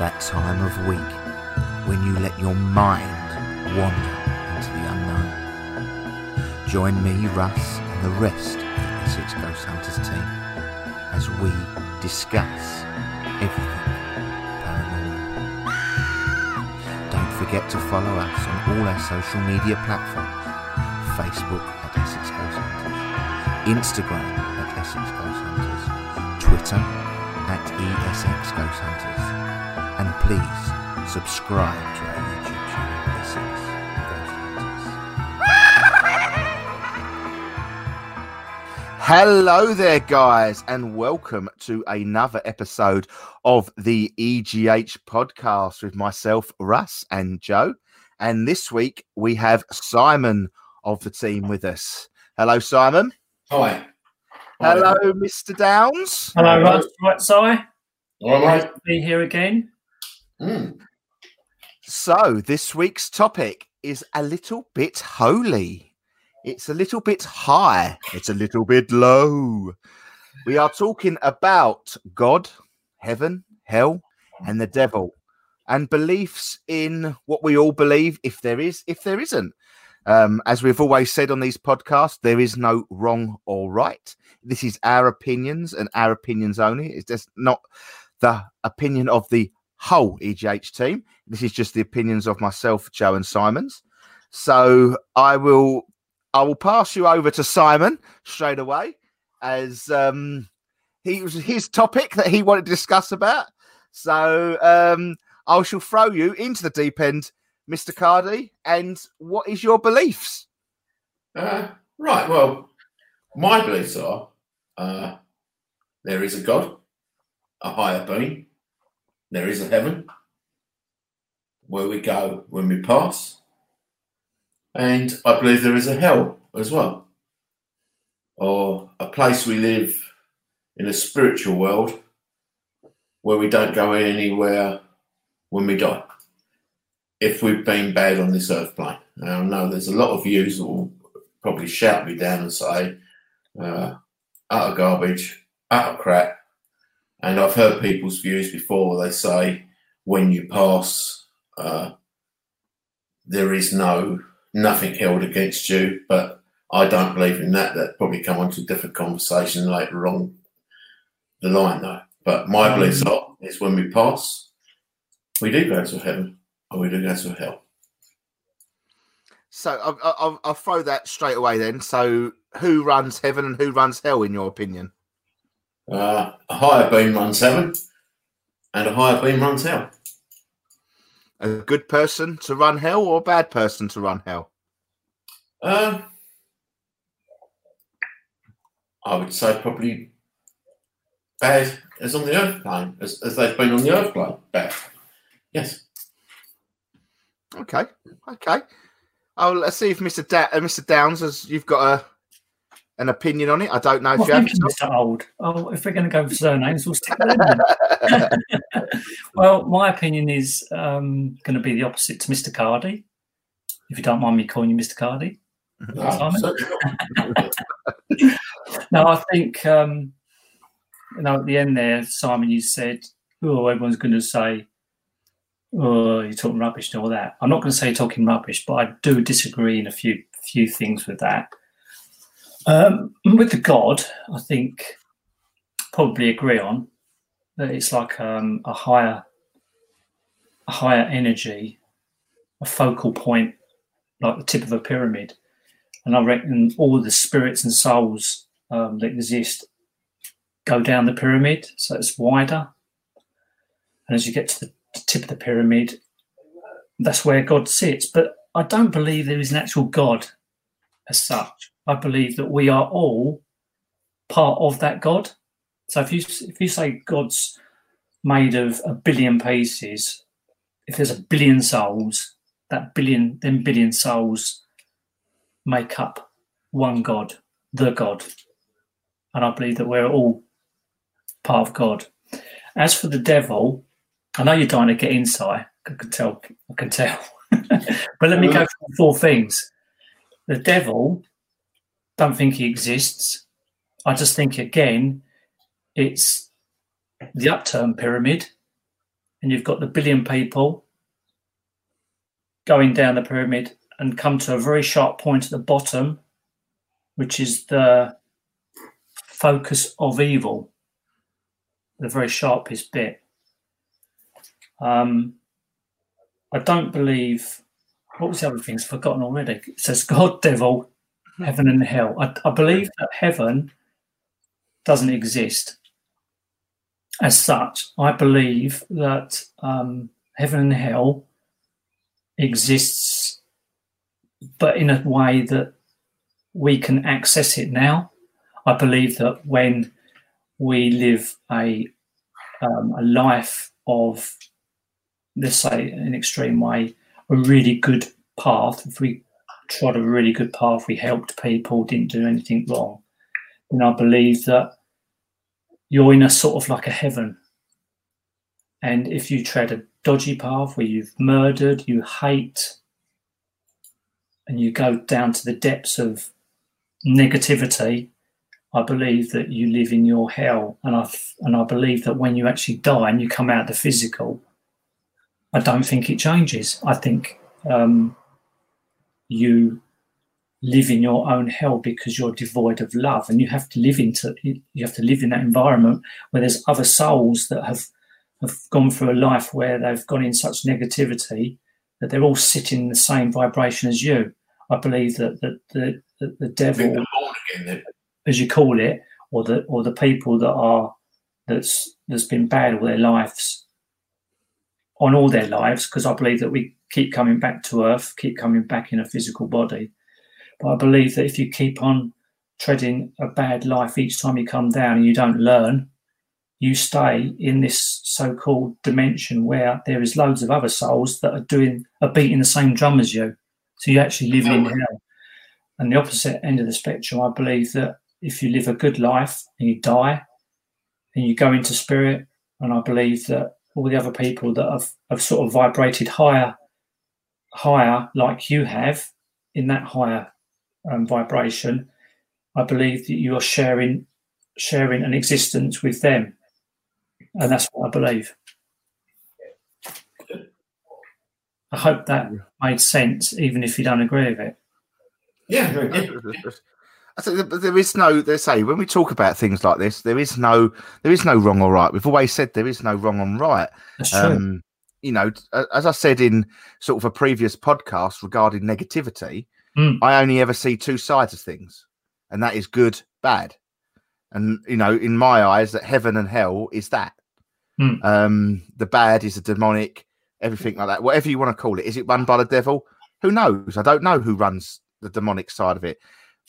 that time of week when you let your mind wander into the unknown. Join me, Russ, and the rest of the Essex Ghost Hunters team as we discuss everything paranormal. Don't forget to follow us on all our social media platforms Facebook at Essex Ghost Hunters, Instagram at Essex Ghost Hunters, Twitter at ESX Ghost Hunters, please subscribe to our YouTube channel, Essex Ghost Hello there, guys, and welcome to another episode of the EGH podcast with myself, Russ, and Joe. And this week we have Simon of the team with us. Hello, Simon. Hi. Hello, Mr. Downs. Hello, Russ. Right, Si. All Nice to be here again. Mm. So, this week's topic is a little bit holy. It's a little bit high. It's a little bit low. We are talking about God, heaven, hell, and the devil, and beliefs in what we all believe, if there is, if there isn't. Um, as we've always said on these podcasts, there is no wrong or right. This is our opinions and our opinions only. It's just not the opinion of the whole EGH team. This is just the opinions of myself, Joe, and Simons. So I will I will pass you over to Simon straight away as um he was his topic that he wanted to discuss about. So um I shall throw you into the deep end, Mr. Cardy. And what is your beliefs? Uh, right. Well, my beliefs are uh, there is a God, a higher being. There is a heaven where we go when we pass. And I believe there is a hell as well, or a place we live in a spiritual world where we don't go anywhere when we die. If we've been bad on this earth plane. Now, I know there's a lot of views that will probably shout me down and say, uh, utter garbage, utter crap. And I've heard people's views before where they say, when you pass, uh, there is no nothing held against you. But I don't believe in that. That probably come on to a different conversation later on the line, though. But my beliefs are is when we pass, we do go to heaven or we do go to hell. So I'll, I'll, I'll throw that straight away then. So who runs heaven and who runs hell, in your opinion? Uh, a higher beam runs heaven, and a higher beam runs hell. A good person to run hell or a bad person to run hell? Uh, I would say probably bad as on the earth plane, as, as they've been on the earth plane. Bad. Yes. Okay, okay. Oh, let's see if Mr. Da- uh, Mr. Downs has you've got a an opinion on it. I don't know if Well, you have. Mr. Old. Oh, if we're going to go for surnames, we'll stick with them. well, my opinion is um, going to be the opposite to Mr. Cardy. If you don't mind me calling you Mr. Cardy. No, Simon? certainly. No, I think um, you know at the end there, Simon, you said, "Oh, everyone's going to say, oh, you're talking rubbish and all that." I'm not going to say you're talking rubbish, but I do disagree in a few few things with that. Um, with the God, I think probably agree on that it's like um, a higher a higher energy, a focal point, like the tip of a pyramid. And I reckon all the spirits and souls um, that exist go down the pyramid, so it's wider. And as you get to the tip of the pyramid, that's where God sits. But I don't believe there is an actual God as such. I believe that we are all part of that God. So if you if you say God's made of a billion pieces, if there's a billion souls, that billion then billion souls make up one God, the God. And I believe that we're all part of God. As for the devil, I know you're dying to get inside. I can tell. I can tell. but let me go through four things. The devil, don't think he exists. I just think again, it's the upturn pyramid. and you've got the billion people going down the pyramid and come to a very sharp point at the bottom, which is the focus of evil, the very sharpest bit. Um, I don't believe. What was the other things forgotten already? It says God, devil, heaven, and hell. I, I believe that heaven doesn't exist as such. I believe that um, heaven and hell exists, but in a way that we can access it now. I believe that when we live a um, a life of, let's say, an extreme way, a really good path. If we trod a really good path, we helped people, didn't do anything wrong, And I believe that you're in a sort of like a heaven. And if you tread a dodgy path where you've murdered, you hate, and you go down to the depths of negativity, I believe that you live in your hell, and I and I believe that when you actually die and you come out the physical, I don't think it changes. I think um, you live in your own hell because you're devoid of love, and you have to live into you have to live in that environment where there's other souls that have have gone through a life where they've gone in such negativity that they're all sitting in the same vibration as you. I believe that that the, the, the devil as you call it, or the or the people that are that's that's been bad all their lives, on all their lives, because I believe that we keep coming back to earth, keep coming back in a physical body. But I believe that if you keep on treading a bad life each time you come down and you don't learn, you stay in this so-called dimension where there is loads of other souls that are doing are beating the same drum as you. So you actually live in hell. And the opposite end of the spectrum, I believe that if you live a good life and you die and you go into spirit, and I believe that all the other people that have, have sort of vibrated higher, higher, like you have in that higher um, vibration, I believe that you are sharing sharing an existence with them, and that's what I believe. I hope that made sense, even if you don't agree with it. Yeah, I think there is no. They say when we talk about things like this, there is no, there is no wrong or right. We've always said there is no wrong and right. That's true. Um, you know, as I said in sort of a previous podcast regarding negativity, mm. I only ever see two sides of things, and that is good, bad. And you know, in my eyes, that heaven and hell is that. Mm. Um, the bad is a demonic, everything like that. Whatever you want to call it. Is it run by the devil? Who knows? I don't know who runs the demonic side of it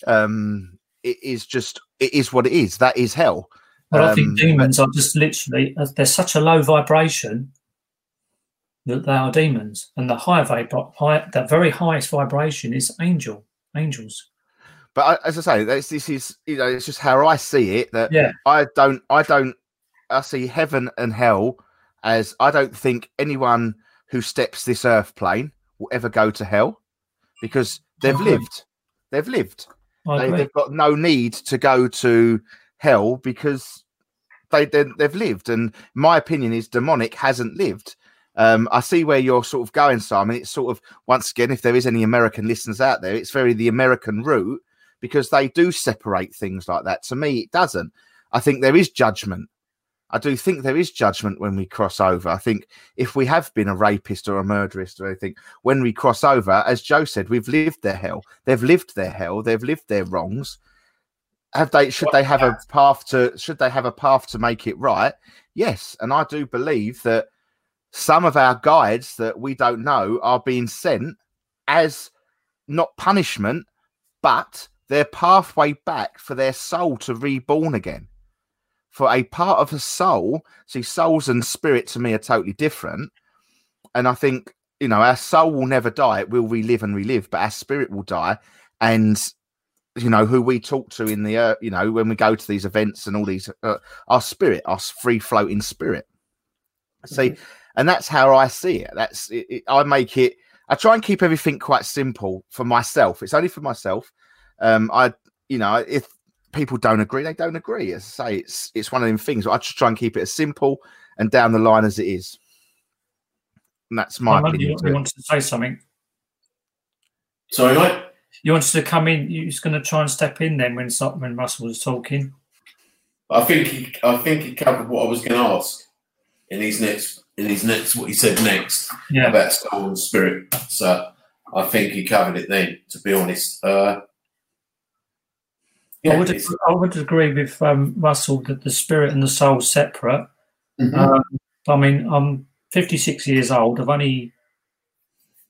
um, it is just it is what it is. That is hell. Well, I think um, demons are just literally uh, they're such a low vibration that they are demons, and the higher vibration, high, that very highest vibration is angel, angels. But as I say, this, this is you know it's just how I see it. That yeah, I don't, I don't, I see heaven and hell as I don't think anyone who steps this earth plane will ever go to hell because they've lived, they've lived. They, have got no need to go to hell because they, they have lived. And my opinion is demonic hasn't lived. Um, I see where you're sort of going, Simon. It's sort of once again, if there is any American listeners out there, it's very the American route because they do separate things like that. To me, it doesn't. I think there is judgment I do think there is judgment when we cross over. I think if we have been a rapist or a murderist or anything, when we cross over, as Joe said, we've lived their hell. They've lived their hell. They've lived their wrongs. Have they? Should they have a path to? Should they have a path to make it right? Yes, and I do believe that some of our guides that we don't know are being sent as not punishment, but their pathway back for their soul to reborn again for a part of a soul. See, souls and spirit to me are totally different. And I think, you know, our soul will never die. It will relive and relive, but our spirit will die. And, you know, who we talk to in the, uh, you know, when we go to these events and all these, uh, our spirit, our free floating spirit. See, mm-hmm. And that's how I see it. That's, it, it, I make it, I try and keep everything quite simple for myself. It's only for myself. Um, I, you know, if people don't agree, they don't agree. As I say, it's it's one of them things. I just try and keep it as simple and down the line as it is. And that's my Simon, opinion. you, to you it. wanted to say something? Sorry, mate. You wanted to come in. You're just going to try and step in then when So- when Russell was talking. I think he, I think he covered what I was going to ask in his next, in his next, what he said next Yeah. about soul and spirit. So I think he covered it then. To be honest, uh, I would I would agree with um, Russell that the spirit and the soul separate. Mhm. Um, I mean, I'm 56 years old. I've only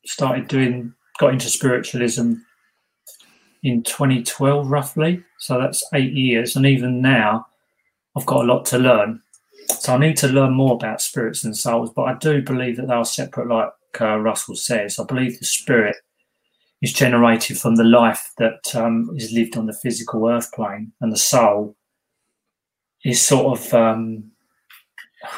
started doing, got into spiritualism in 2012, roughly. So that's eight years. And even now, I've got a lot to learn. So I need to learn more about spirits and souls. But I do believe that they are separate, like uh, Russell says. I believe the spirit is generated from the life that um, is lived on the physical earth plane, and the soul is sort of um,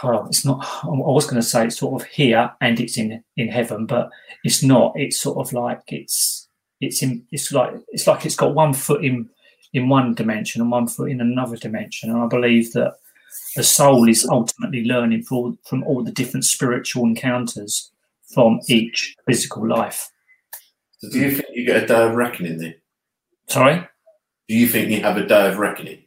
well, it's not. I was going to say it's sort of here and it's in in heaven, but it's not. It's sort of like it's it's in. It's like it's like it's got one foot in in one dimension and one foot in another dimension. And I believe that the soul is ultimately learning from from all the different spiritual encounters from each physical life. so do you think you get a day of reckoning then? Sorry, Do you think you have a day of reckoning?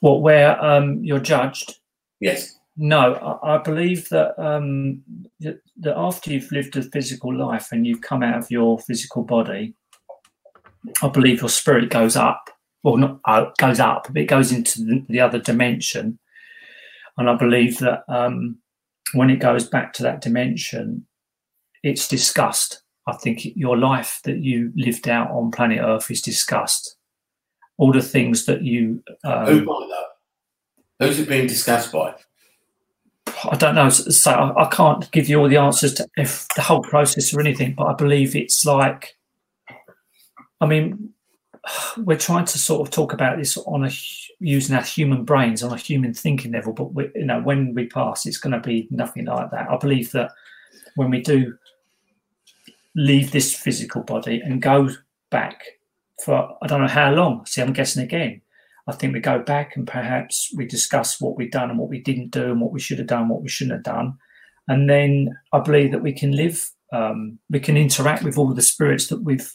what where um, you're judged Yes. No, I, I believe that um, that that after you've lived a physical life and you've come out of your physical body, I believe your spirit goes up. Well, not uh, goes up, but it goes into the, the other dimension. And I believe that um, when it goes back to that dimension, it's discussed. I think your life that you lived out on planet Earth is discussed. All the things that you um, Who by that? Who's it being discussed by? I don't know. So I, I can't give you all the answers to if the whole process or anything, but I believe it's like, I mean, we're trying to sort of talk about this on a using our human brains on a human thinking level, but we, you know, when we pass, it's going to be nothing like that. I believe that when we do leave this physical body and go back for I don't know how long. See, I'm guessing again. I think we go back and perhaps we discuss what we've done and what we didn't do and what we should have done, what we shouldn't have done. And then I believe that we can live, um, we can interact with all the spirits that we've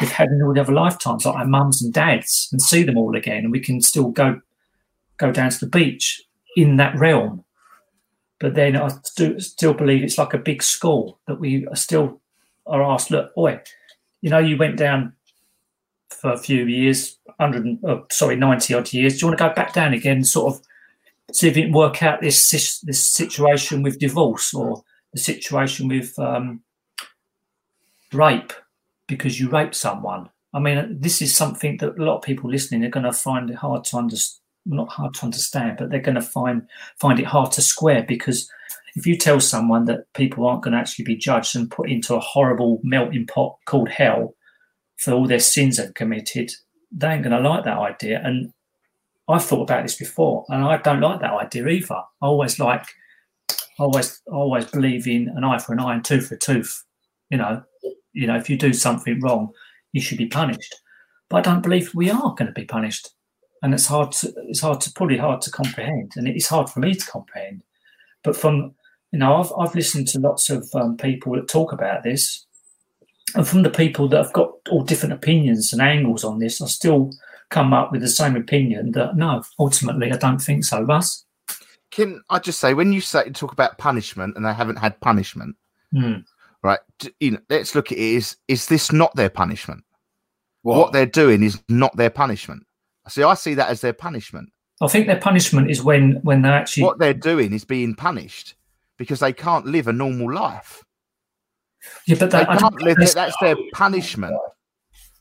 we've had in all the other lifetimes, like our mums and dads, and see them all again. And we can still go go down to the beach in that realm. But then I stu- still believe it's like a big school that we are still are asked, look, oi, you know, you went down for a few years, 100, and- oh, sorry, 90 odd years. Do you want to go back down again sort of see if you can work out this this situation with divorce or the situation with um, rape because you raped someone? I mean, uh, this is something that a lot of people listening are going to find it hard to understand. Not hard to understand, but they're going to find find it hard to square because if you tell someone that people aren't going to actually be judged and put into a horrible melting pot called hell for all their sins they've committed, they ain't going to like that idea. And I've thought about this before, and I don't like that idea either. I always like, I always, always believe in an eye for an eye and tooth for a tooth. You know, you know, if you do something wrong, you should be punished. But I don't believe we are going to be punished, and it's hard to, it's hard to, probably hard to comprehend, and it's hard for me to comprehend. But from, you know, I've I've listened to lots of um, people that talk about this, and from the people that have got all different opinions and angles on this, I still come up with the same opinion that no, ultimately, I don't think so, Russ. Can I just say, when you say talk about punishment and they haven't had punishment, Hmm. Right? You know, let's look at it. Is is this not their punishment? What? What they're doing is not their punishment. See, I see that as their punishment. I think their punishment is when when they actually What they're doing is being punished because they can't live a normal life. yeah, but They they, can't live. think That's their punishment.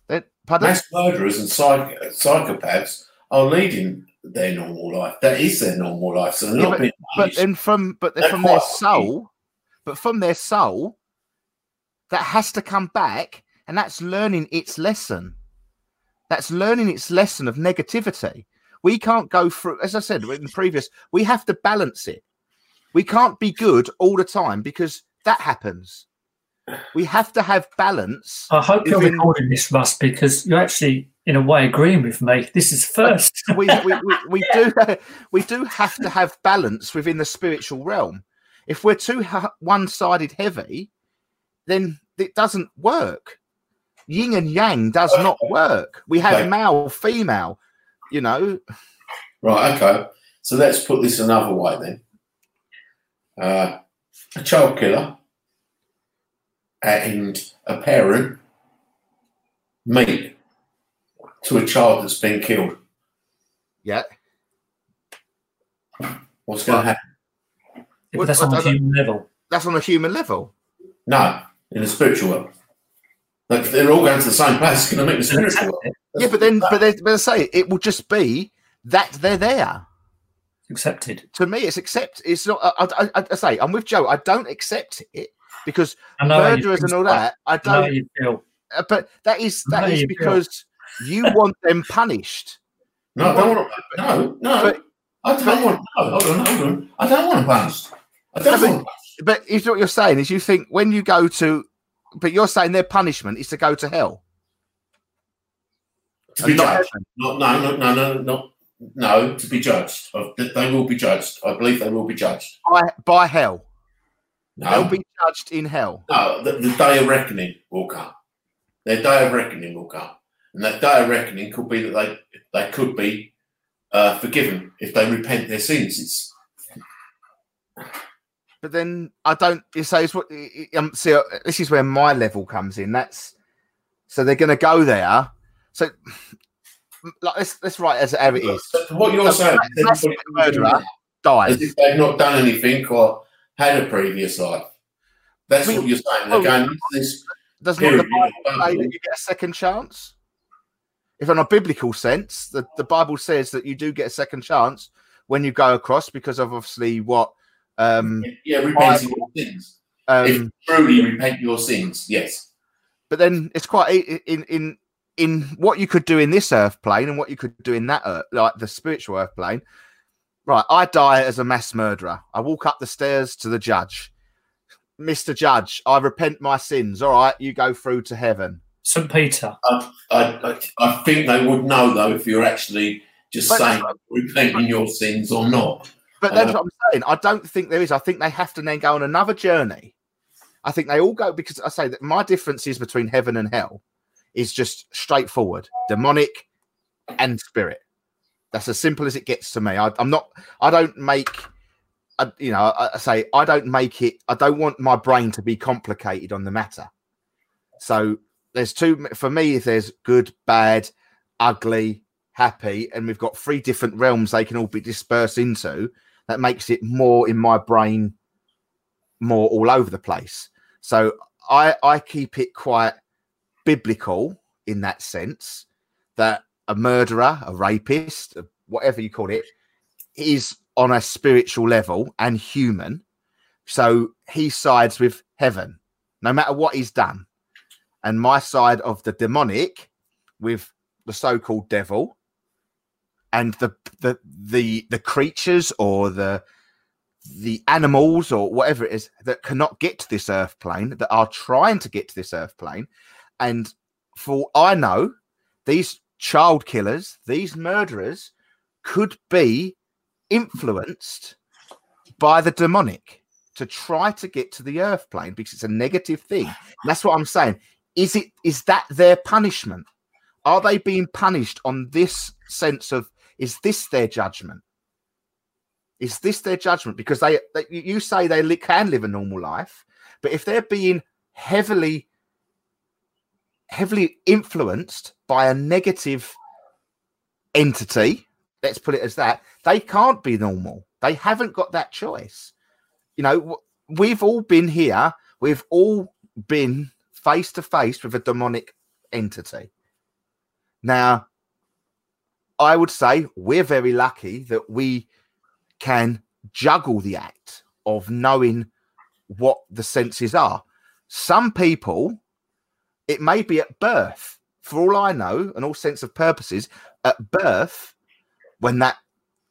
They're- Mass murderers and psych- psychopaths are leading their normal life. That is their normal life. So they're Yeah, not being but then from but They're from their quite- soul, but from their soul, that has to come back, and that's learning its lesson. That's learning its lesson of negativity. We can't go through, as I said in the previous, we have to balance it. We can't be good all the time because that happens. We have to have balance. I hope you're in- recording this, Russ, because you're actually in a way agreeing with me. This is first. we, we, we, we do we do have to have balance within the spiritual realm If we're too ha- one-sided heavy, then it doesn't work. Yin and yang does not work. We have Okay. male, female. You know, Right, okay. So let's put this another way then. Uh, a child killer and a parent meet to a child that's been killed. yeah. What's going to happen? Yeah, but that's on I- a I- human level. That's on a human level. No, in the spiritual world. Like they're all going to the same place. It's going to meet the spiritual world. Yeah, but then, but they, but I say it will just be that they're there. Accepted. To me, it's accept. It's not. I, I, I, I say I'm with Joe. I don't accept it because I know how you murderers and all Scott. that. I I know don't. you feel. uh, But that is that is you feel. because you want them punished. No, I don't want to. No, no. But- I don't want. No, hold on, hold on. I don't want to punish. I don't No, but- want. But is what you're saying is you think when you go to, but you're saying their punishment is to go to hell. To be not No, no, no, no, no, no, no. To be judged. They will be judged. I believe they will be judged. by by hell. They'll be judged in hell. no. The, the day of reckoning will come. Their day of reckoning will come, and that day of reckoning could be that they they could be uh, forgiven if they repent their sins. It's But then I don't. You say it's what. Um, see, this is where my level comes in. That's so they're going to go there. So like let's let's write as how it is. what you're saying. murderer. Dies. as if they've not done anything or had a previous life. That's I mean, what you're saying. They're well, going into this Does not the. Bible say that you get a second chance? If in a biblical sense, the, the Bible says that you do get a second chance when you go across because of obviously what um Yeah, repenting your sins. if um you truly repent your sins, yes. but then it's quite in in in what you could do in this earth plane and what you could do in that earth, like the spiritual earth plane right i die as a mass murderer i walk up the stairs to the judge mr judge i repent my sins all right you go through to heaven St. Peter. I, I, I think they would know though if you're actually just But- saying repenting your sins or not. But that's Uh, what I'm saying. I don't think there is. I think they have to then go on another journey. I think they all go because I say that my differences between heaven and hell is just straightforward demonic and spirit. That's as simple as it gets to me. I, I'm not, I don't make, I, you know, I, I say I don't make it, I don't want my brain to be complicated on the matter. So there's two, for me, if there's good, bad, ugly, happy, and we've got three different realms they can all be dispersed into that makes it more in my brain more all over the place. So i i keep it quite biblical in that sense that a murderer a rapist whatever you call it is on a spiritual level and human. So he sides with heaven no matter what he's done. And my side of the demonic with the so-called devil and the the the the creatures or the the animals or whatever it is that cannot get to this earth plane that are trying to get to this earth plane. And for i know these child killers these murderers could be influenced by the demonic to try to get to the earth plane because it's a negative thing. And that's what i'm saying. Is it is that their punishment? Are they being punished on this sense of is this their judgment? Is this their judgment? Because they, they you say they li- can live a normal life but if they're being heavily heavily influenced by a negative entity let's put it as that they can't be normal. They haven't got that choice. You know we've all been here. We've all been face to face with a demonic entity. Now I would say we're very lucky that we can juggle the act of knowing what the senses are. Some people, it may be at birth, for all I know, and all sense of purposes, at birth, when that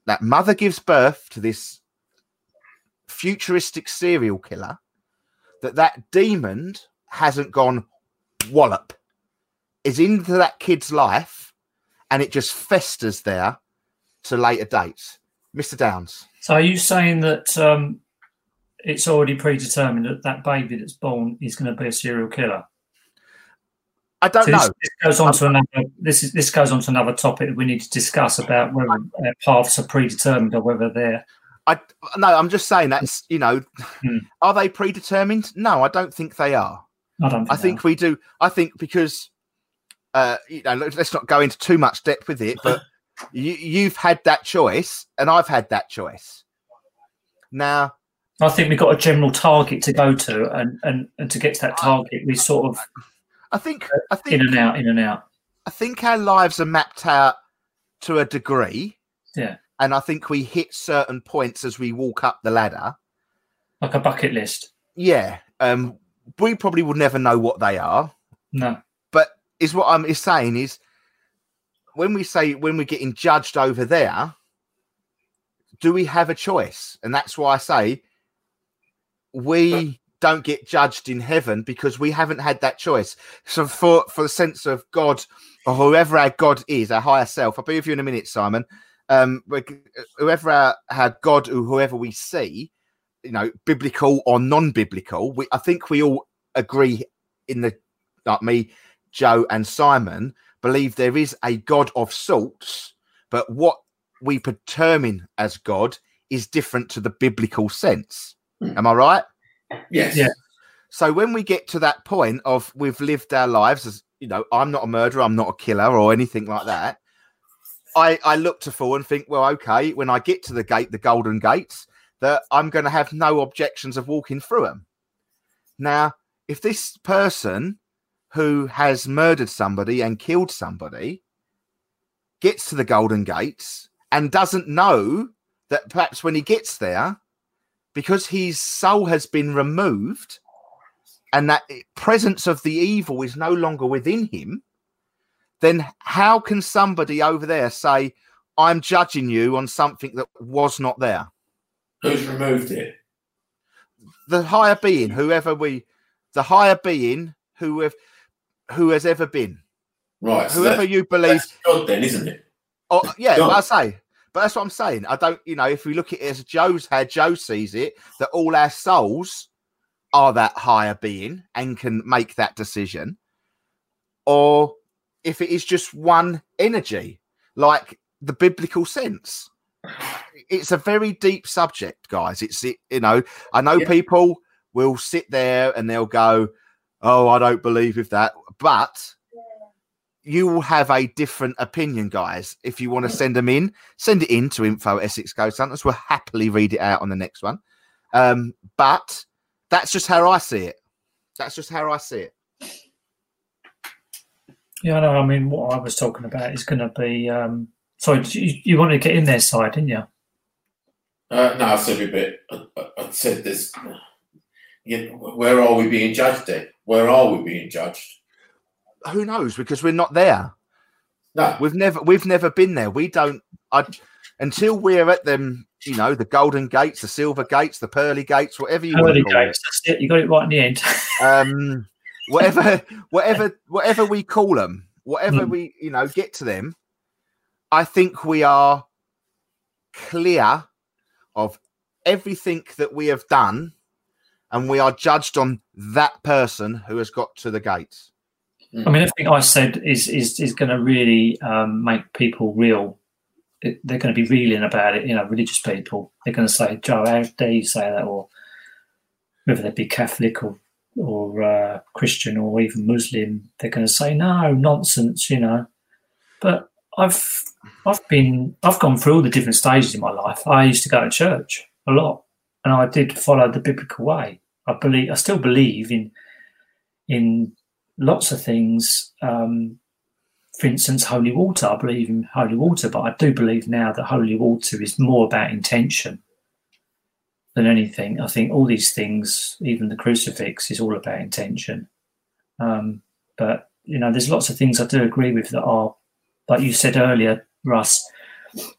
that mother gives birth to this futuristic serial killer, that that demon hasn't gone wallop, is into that kid's life and it just festers there to later dates. Mr. Downs. So are you saying that um, it's already predetermined that that baby that's born is going to be a serial killer. I don't So know. this, this goes on to another. This is this goes on to another topic that we need to discuss about whether uh, paths are predetermined or whether they're. I no, I'm just saying that's you know, Hmm. are they predetermined? No, I don't think they are. I don't. Think I think we do. I think because uh, you know, let's not go into too much depth with it, but you, you've had that choice, and I've had that choice. Now, I think we've got a general target to go to, and and, and to get to that target, we sort of I think I in and out, in and out. I think our lives are mapped out to a degree, Yeah, and I think we hit certain points as we walk up the ladder. like a bucket list. Yeah, um, we probably will never know what they are. No, is what I'm is saying is when we say when we're getting judged over there, do we have a choice? And that's why I say we don't get judged in heaven because we haven't had that choice. So for for the sense of God or whoever our God is, our higher self, I'll be with you in a minute, Simon. Um, whoever our, our God or whoever we see, you know, biblical or non-biblical, we, I think we all agree in the like me, Joe, and Simon believe there is a God of sorts, but what we determine as God is different to the biblical sense. Hmm. Am I right? Yes. Yeah. So when we get to that point of we've lived our lives as you know, I'm not a murderer, I'm not a killer or anything like that. I I look to forward and think, well, okay, when I get to the gate, the golden gates, that I'm going to have no objections of walking through them. Now, if this person who has murdered somebody and killed somebody gets to the golden gates and doesn't know that perhaps when he gets there, because his soul has been removed and that presence of the evil is no longer within him, then how can somebody over there say, I'm judging you on something that was not there? Who's removed it? The higher being, whoever we, the higher being who have, who has ever been, Right. So whoever you believe. God then, isn't it? Oh, yeah. I say, but that's what I'm saying. I don't, you know, if we look at it as Joe's how Joe sees it, that all our souls are that higher being and can make that decision, or if it is just one energy, like the biblical sense. It's a very deep subject, guys. It's it, you know, I know Yeah. people will sit there and they'll go, "Oh, I don't believe with that," but you will have a different opinion, guys. If you want to send them in, send it in to info at Essex Ghost Hunters. We'll happily read it out on the next one. Um, but that's just how I see it. That's just how I see it. yeah, I know. I mean, what I was talking about is going to be. Um, sorry, you, you wanted to get in their side, didn't you? Uh, no, I said a bit. I, I- I said this. Yeah, where are we being judged then? Where are we being judged? Who knows? Because we're not there. No. We've never we've never been there. We don't I until we're at them, you know, the golden gates, the silver gates, the pearly gates, whatever you want Early to call it. gates. That's it. You got it right in the end. um whatever whatever whatever we call them whatever Mm. we you know get to them i think we are clear of everything that we have done and we are judged on that person who has got to the gates I mean, everything I said is is is going to really um, make people real. It, they're going to be reeling about it. You know, religious people. They're going to say, "Joe, how dare you say that?" Or whether they be Catholic or or uh, Christian or even Muslim, they're going to say, "No, nonsense." You know. But I've I've been I've gone through all the different stages in my life. I used to go to church a lot, and I did follow the biblical way. I believe I still believe in in lots of things. Um, for instance, holy water. I believe in holy water, but I do believe now that holy water is more about intention than anything. I think all these things, even the crucifix, is all about intention. Um, but you know, there's lots of things I do agree with that are, like you said earlier, Russ.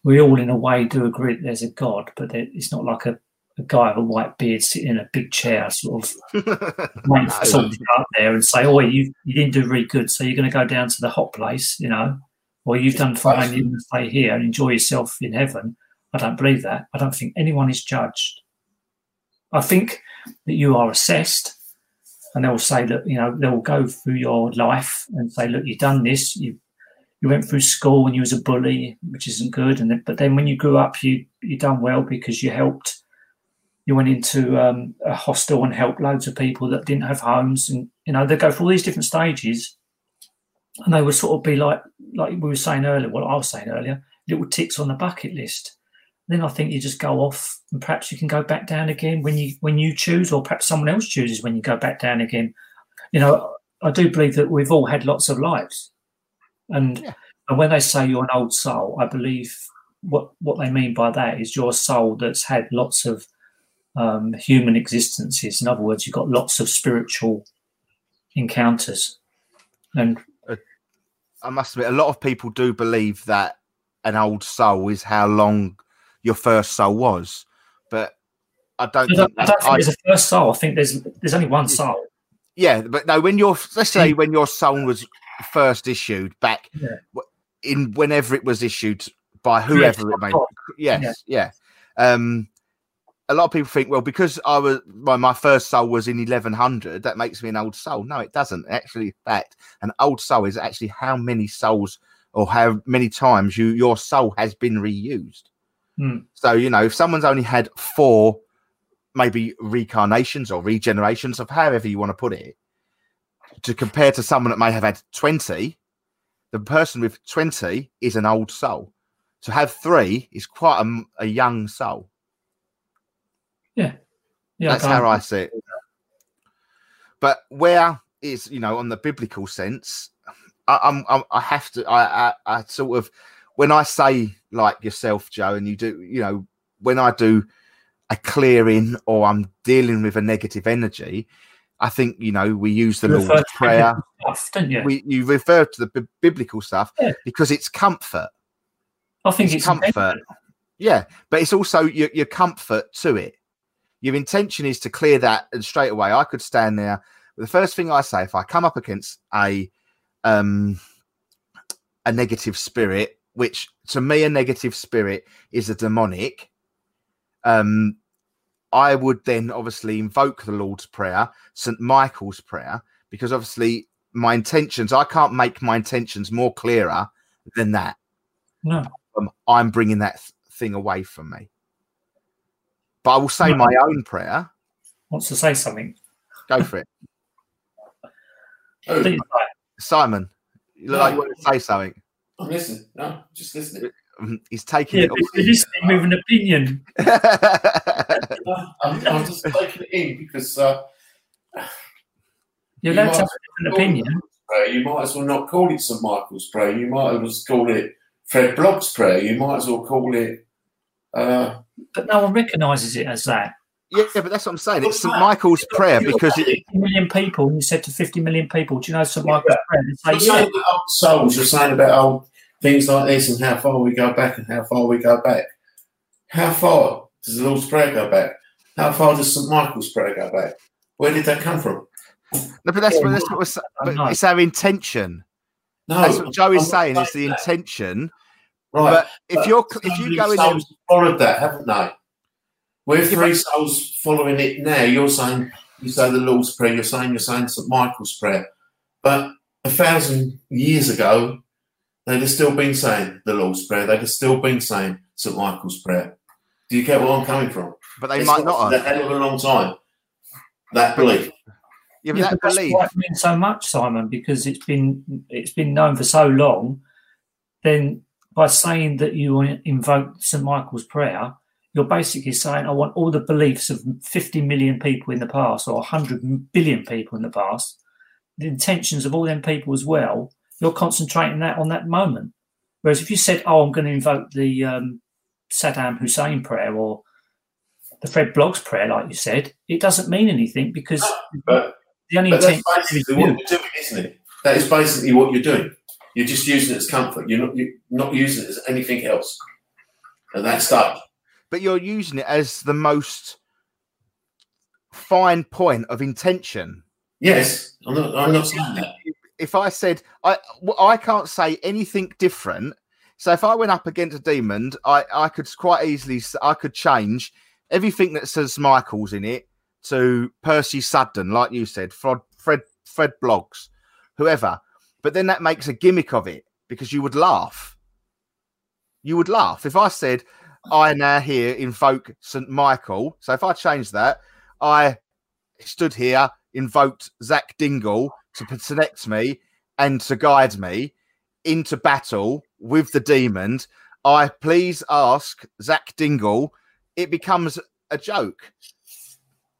We all, in a way, do agree that there's a God, but it's not like a, a guy with a white beard sitting in a big chair, sort of waiting for No. someone to go up there and say, "Oh, you you didn't do really good, so you're going to go down to the hot place," you know, or you've done fine, you're going to stay here and enjoy yourself in heaven. I don't believe that. I don't think anyone is judged I think that you are assessed, and they'll say that you know they'll go through your life and say, look, you've done this, you you went through school and you was a bully, which isn't good, and then, but then when you grew up, you you done well because you helped. You went into um, a hostel and helped loads of people that didn't have homes, and you know they go through all these different stages, and they would sort of be like like we were saying earlier, what I was saying earlier, little ticks on the bucket list then I think you just go off and perhaps you can go back down again when you when you choose, or perhaps someone else chooses when you go back down again. You know, I do believe that we've all had lots of lives, and yeah. and when they say you're an old soul, I believe what what they mean by that is your soul that's had lots of um, human existences. In other words, you've got lots of spiritual encounters, and I must admit, a lot of people do believe that an old soul is how long your first soul was. But I don't. I don't, I don't think I, there's a first soul. I think there's there's only one soul. Yeah, but no. When your let's say when your soul was first issued back yeah. in whenever it was issued by whoever yes, it may. Yes, yeah. yeah. Um, a lot of people think, well, because I was my, my first soul was in 1100, that makes me an old soul. No, it doesn't. Actually, in fact, an old soul is actually how many souls or how many times you your soul has been reused. Mm. So, you know, if someone's only had four, maybe reincarnations or regenerations of however you want to put it, to compare to someone that may have had 20, the person with 20 is an old soul. To have three is quite a, a young soul. Yeah. Yeah. That's how I see it. But where is, you know, on the biblical sense, I, I'm, I'm I have to, I, I, I sort of, when I say like yourself, Joe, and you do, you know, when I do a clearing or I'm dealing with a negative energy, I think you know we use the you Lord's prayer. Stuff, don't you? We, you refer to the b- biblical stuff yeah. because it's comfort. I think it's, it's comfort. Yeah, but it's also your, your comfort to it. Your intention is to clear that, and straight away, I could stand there. The first thing I say, if I come up against a um a negative spirit which to me a negative spirit is a demonic um i would then obviously invoke the lord's prayer st michael's prayer because obviously my intentions i can't make my intentions more clearer than that. No. Um, i'm bringing that th- thing away from me but i will say no. my own prayer wants to say something go for it oh. simon you look no. like you want to say something I'm listening. No, just listening. Mm, he's taking yeah, it. You're listening with an opinion. I'm, I'm, just taking it in because uh, you're allowed to have an opinion. Prayer. You might as well not call it St Michael's prayer. You might as well call it Fred Bloggs' prayer. You might as well call it. Uh, but no one recognises it as that. Yeah, but that's what I'm saying. It's St Michael's prayer because it, 50 million people. And You said to 50 million people, "Do you know St Michael's yeah. prayer?" Say, you're yeah. saying about souls. You're saying about old things like this and how far we go back and how far we go back. How far does the Lord's Prayer go back? How far does St Michael's Prayer go back? Where did that come from? No, but that's, yeah, that's what we're, but it's our intention. No, that's what Joe is saying. It's the that. intention. Right. But if but you're if you go in and followed that, haven't they? We're three souls following it now. You're saying you say the Lord's Prayer. You're saying you're saying St Michael's Prayer, but a thousand years ago, they'd have still been saying the Lord's Prayer. They'd have still been saying St Michael's Prayer. Do you get where I'm coming from? But they it's might not. Have. A hell of a long time. That belief. Yeah, but yeah, that belief. That's why so much, Simon, because it's been it's been known for so long. Then by saying that you invoke St Michael's Prayer, you're basically saying, I want all the beliefs of 50 million people in the past or 100 billion people in the past, the intentions of all them people as well, you're concentrating that on that moment. Whereas if you said, "Oh, I'm going to invoke the um, Saddam Hussein prayer or the Fred Blogg's prayer," like you said, it doesn't mean anything because but, the only but intention that's basically what you're doing, isn't it? That is basically what you're doing. You're just using it as comfort. You're not you're not using it as anything else. And that's that. But you're using it as the most fine point of intention. Yes, I'm not. I'm not saying that if I said I I can't say anything different. So if I went up against a demon, I I could quite easily I could change everything that says Michael's in it to Percy Sudden, like you said, Fred, Fred, Fred Bloggs, whoever. But then that makes a gimmick of it because you would laugh. You would laugh if I said, "I now here invoke Saint Michael." So if I change that, I stood here, invoked Zak Dingle to protect me and to guide me into battle with the demon. I please ask Zak Dingle. It becomes a joke.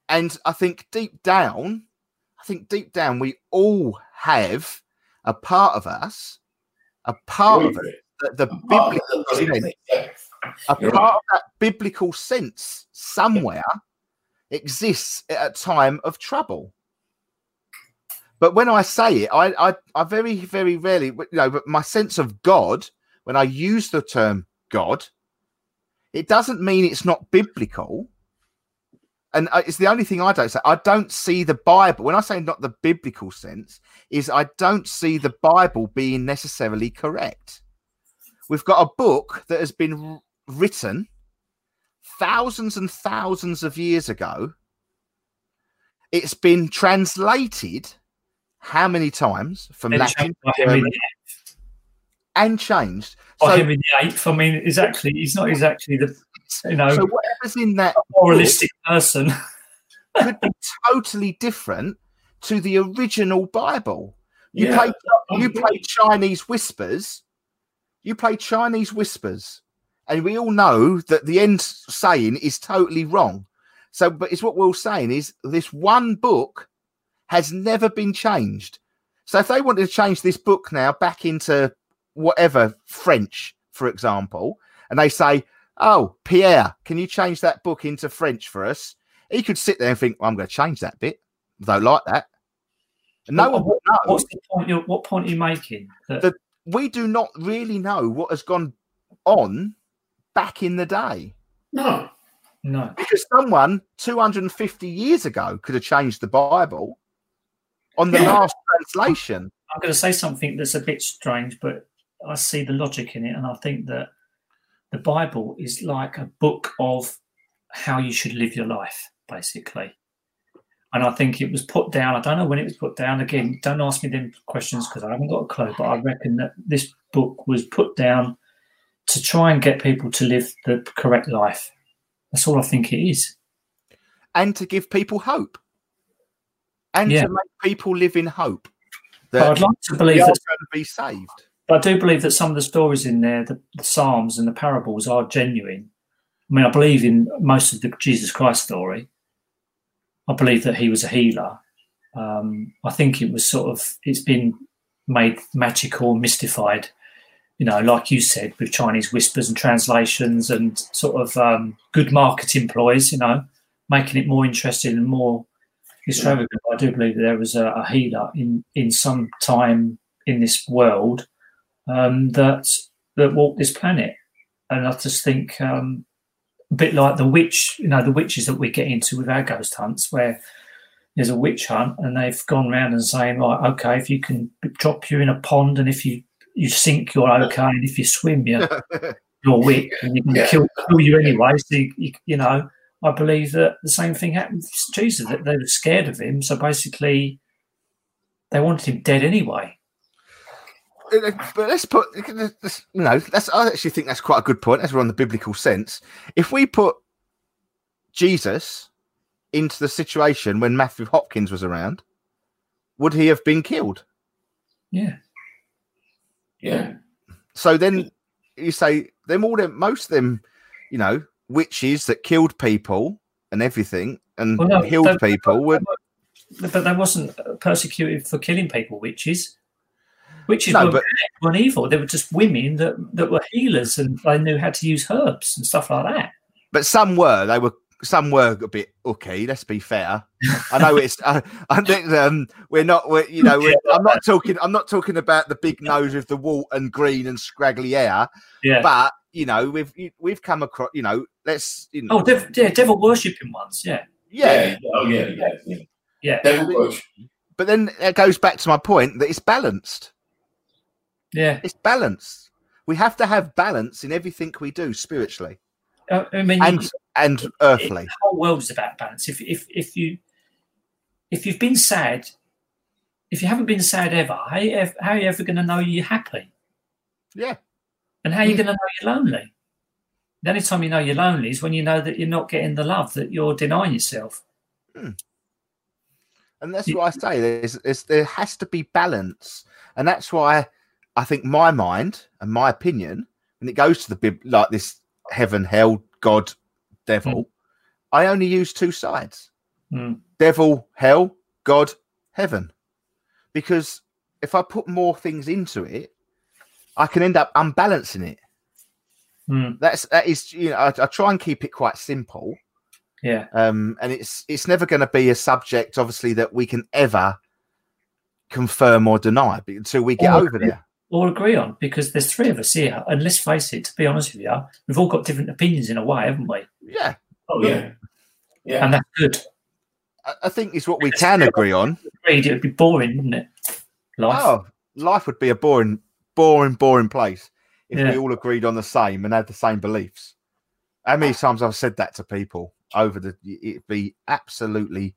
And I think deep down, I think deep down, we all have a part of us, a part of it, the, the biblical sense, a part of that biblical sense somewhere exists at a time of trouble. But when I say it, I, I, I very, very rarely, you know, but my sense of God, when I use the term God, it doesn't mean it's not biblical. And uh, it's the only thing I don't say. I don't see the Bible. When I say not the biblical sense, is I don't see the Bible being necessarily correct. We've got a book that has been written thousands and thousands of years ago. It's been translated how many times from Then Latin German, and changed. By So, Henry VIII. I mean, exactly. He's not exactly the you know so whatever's in that moralistic person. could be totally different to the original Bible. You Yeah. play you mm-hmm. play Chinese whispers. You play Chinese whispers, and we all know that the end saying is totally wrong. So, but it's what we're saying is this one book has never been changed. So, if they wanted to change this book now back into whatever French, for example, and they say, "Oh, Pierre, can you change that book into French for us?" He could sit there and think, well, "I'm going to change that bit." I don't like that. And no one What- would know What's the point? You're, what point are you making? That, The- we do not really know what has gone on back in the day No. no. because someone 250 years ago could have changed the Bible on the Yeah. last translation. I'm going to say something that's a bit strange, but I see the logic in it, and I think that the Bible is like a book of how you should live your life, basically. And I think it was put down. I don't know when it was put down. Again, don't ask me them questions because I haven't got a clue. But I reckon that this book was put down to try and get people to live the correct life. That's all I think it is. and to give people hope and Yeah. to make people live in hope But that I'd like to believe are that going to be saved. But I do believe that some of the stories in there, the, the Psalms and the parables, are genuine. I mean, I believe in most of the Jesus Christ story. I believe that he was a healer. Um, I think it was sort of it's been made magical, mystified. You know, like you said, with Chinese whispers and translations and sort of um, good marketing ploys. You know, making it more interesting and more extravagant. I do believe that there was a, a healer in in some time in this world um, that that walk this planet. And I just think um, a bit like the witch, you know, the witches that we get into with our ghost hunts, where there's a witch hunt and they've gone around and saying, like, okay, if you can drop you in a pond and if you you sink, you're okay, and if you swim, you're you're witch and you can Yeah. kill, kill you anyway. So you, you, you know, I believe that the same thing happened to Jesus. That they were scared of him, so basically they wanted him dead anyway. Uh, but let's put let's- you know that's i actually think that's quite a good point as we're on the biblical sense if we put jesus into the situation when matthew hopkins was around would he have been killed Yeah. Yeah. so then you say them all them most of them you know witches that killed people and everything and Well, no, healed people were But they wasn't persecuted for killing people, witches. Witches No, were but- weren't evil. They were just women that, that were healers and they knew how to use herbs and stuff like that. but some were they were some were a bit okay let's be fair i know it's uh, i think um we're not we're, you know we're, i'm not talking i'm not talking about the big nose with the wart and green and scraggly hair Yeah. but you know we've we've come across you know let's you know oh, dev- yeah, devil worshipping ones. Yeah. yeah, Oh, yeah. Yeah. yeah. Yeah. Devil worship. but then it goes back to my point that it's balanced Yeah. it's balance. we have to have balance in everything we do spiritually Uh, I mean, And- and it- earthly. the whole world is about balance. If if if you if you've been sad, if you haven't been sad ever, how you ever, how are you ever going to know you're happy? Yeah. And how are you Mm. going to know you're lonely? The only time you know you're lonely is when you know that you're not getting the love that you're denying yourself. And that's what I say. There's, there's there has to be balance, and that's why I think my mind and my opinion, when it goes to the bib like this heaven, hell, God, devil, I only use two sides: Mm. devil, hell, God, heaven. Because if I put more things into it, I can end up unbalancing it. Mm. That's that is you know I, I try and keep it quite simple. Yeah. um, and it's it's never going to be a subject, obviously, that we can ever confirm or deny until we get over there. Or agree on because there's three of us here, and let's face it. To be honest with you, we've all got different opinions in a way, haven't we? Yeah, Oh Yeah. Yeah. and that's good. I, I think is what we can agree on. Agreed, it would be boring, wouldn't it? Life. Oh, life would be a boring, boring, boring place if Yeah. we all agreed on the same and had the same beliefs. How many times I've said that to people over the? It'd be absolutely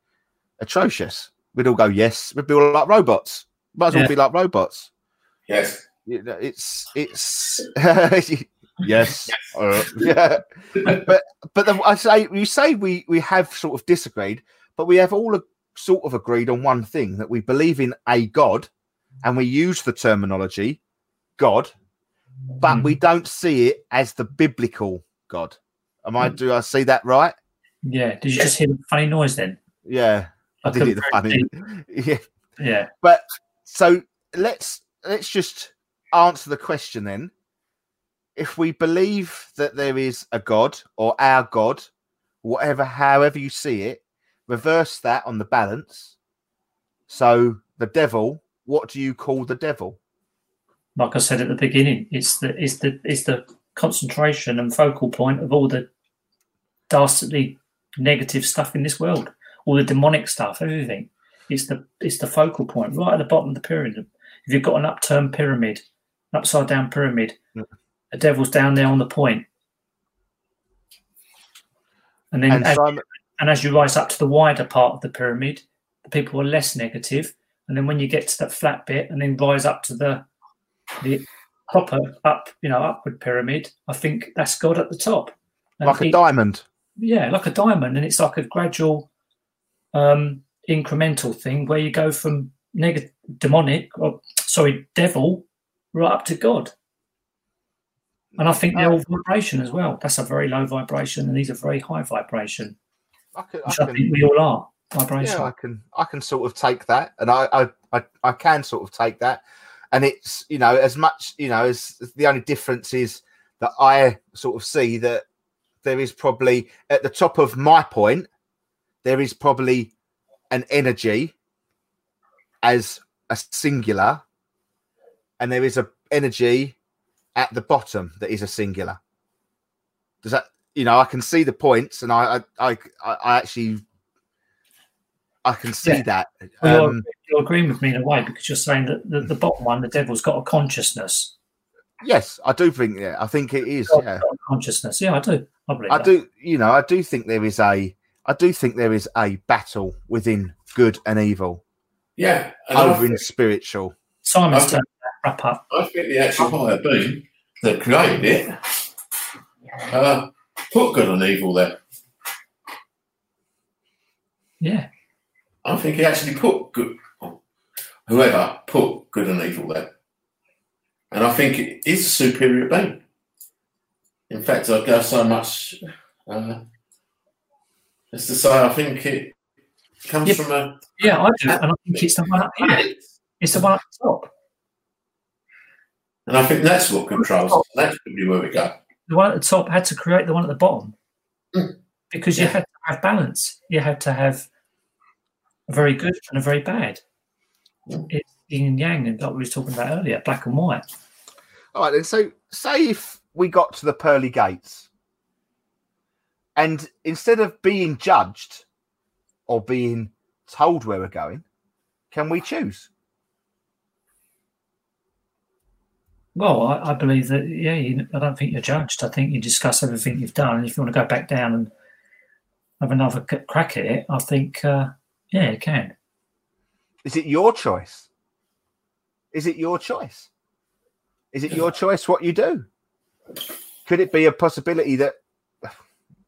atrocious. We'd all go, "Yes." We'd be all like robots. Might as well Yeah. be like robots. Yes. you know, it's it's yes, uh, yeah. But but the, I say you say we we have sort of disagreed, but we have all a, sort of agreed on one thing that we believe in a God, and we use the terminology God, but we don't see it as the biblical God. Am I? Mm. Do I see that right? Yeah. Did you just hear the funny noise then? Yeah, I did it. The funny. Yeah. Yeah. But so let's let's just answer the question then if we believe that there is a god or our god whatever however you see it reverse that on the balance so the devil what do you call the devil Like I said at the beginning, it's the it's the it's the concentration and focal point of all the dastardly negative stuff in this world, all the demonic stuff, everything. It's the it's the focal point right at the bottom of the pyramid. If you've got an upturned pyramid, an upside down pyramid, Yeah. the devil's down there on the point. And then and as, Simon, and as you rise up to the wider part of the pyramid, the people are less negative. And then when you get to that flat bit and then rise up to the the proper up, you know, upward pyramid, I think that's God at the top. And like a diamond yeah, like a diamond, and it's like a gradual, um, incremental thing where you go from negative, demonic, or sorry, devil, right up to God. And I think they're all oh. vibration as well. That's a very low vibration, and these are very high vibration, I can, I which I, can, think we all are vibration. yeah, I can I can sort of take that, and I, I I I can sort of take that, and it's you know as much you know as the only difference is that I sort of see that there is probably at the top of my point there is probably an energy as a singular, and there is a energy at the bottom that is a singular. Does that you know I can see the points, and I I I, I actually I can see Yeah. that. Well, you're, Um, you're agreeing with me in a way because you're saying that the, the bottom one, the devil's got a consciousness. yes, I do think. Yeah, I think it is. Yeah, consciousness. Yeah, I do. I believe I do. You know, I do think there is a. I do think there is a battle within good and evil Yeah. And over in think, spiritual. Simon's Okay. turn wrap up. I think the actual higher being that created it uh, put good and evil there. Yeah. I think he actually put good, whoever put good and evil there. And I think it is a superior being. In fact, I'd go so much uh, as to say I think it comes Yeah. from a. Yeah, I do. And I think it's the one up here. It's the one up the top. And I think that's what controls. That's probably where we go. The one at the top had to create the one at the bottom Mm. because you had to have balance. You had to have a very good and a very bad. Mm. It's yin and yang, and like we were talking about earlier, black and white. All right, then. So, say if we got to the pearly gates, and instead of being judged or being told where we're going, can we choose? Well, I, I believe that, yeah, you, I don't think you're judged. I think you discuss everything you've done. And if you want to go back down and have another crack at it, I think, uh, yeah, it can. Is it your choice? Is it your choice? Is it your choice what you do? Could it be a possibility that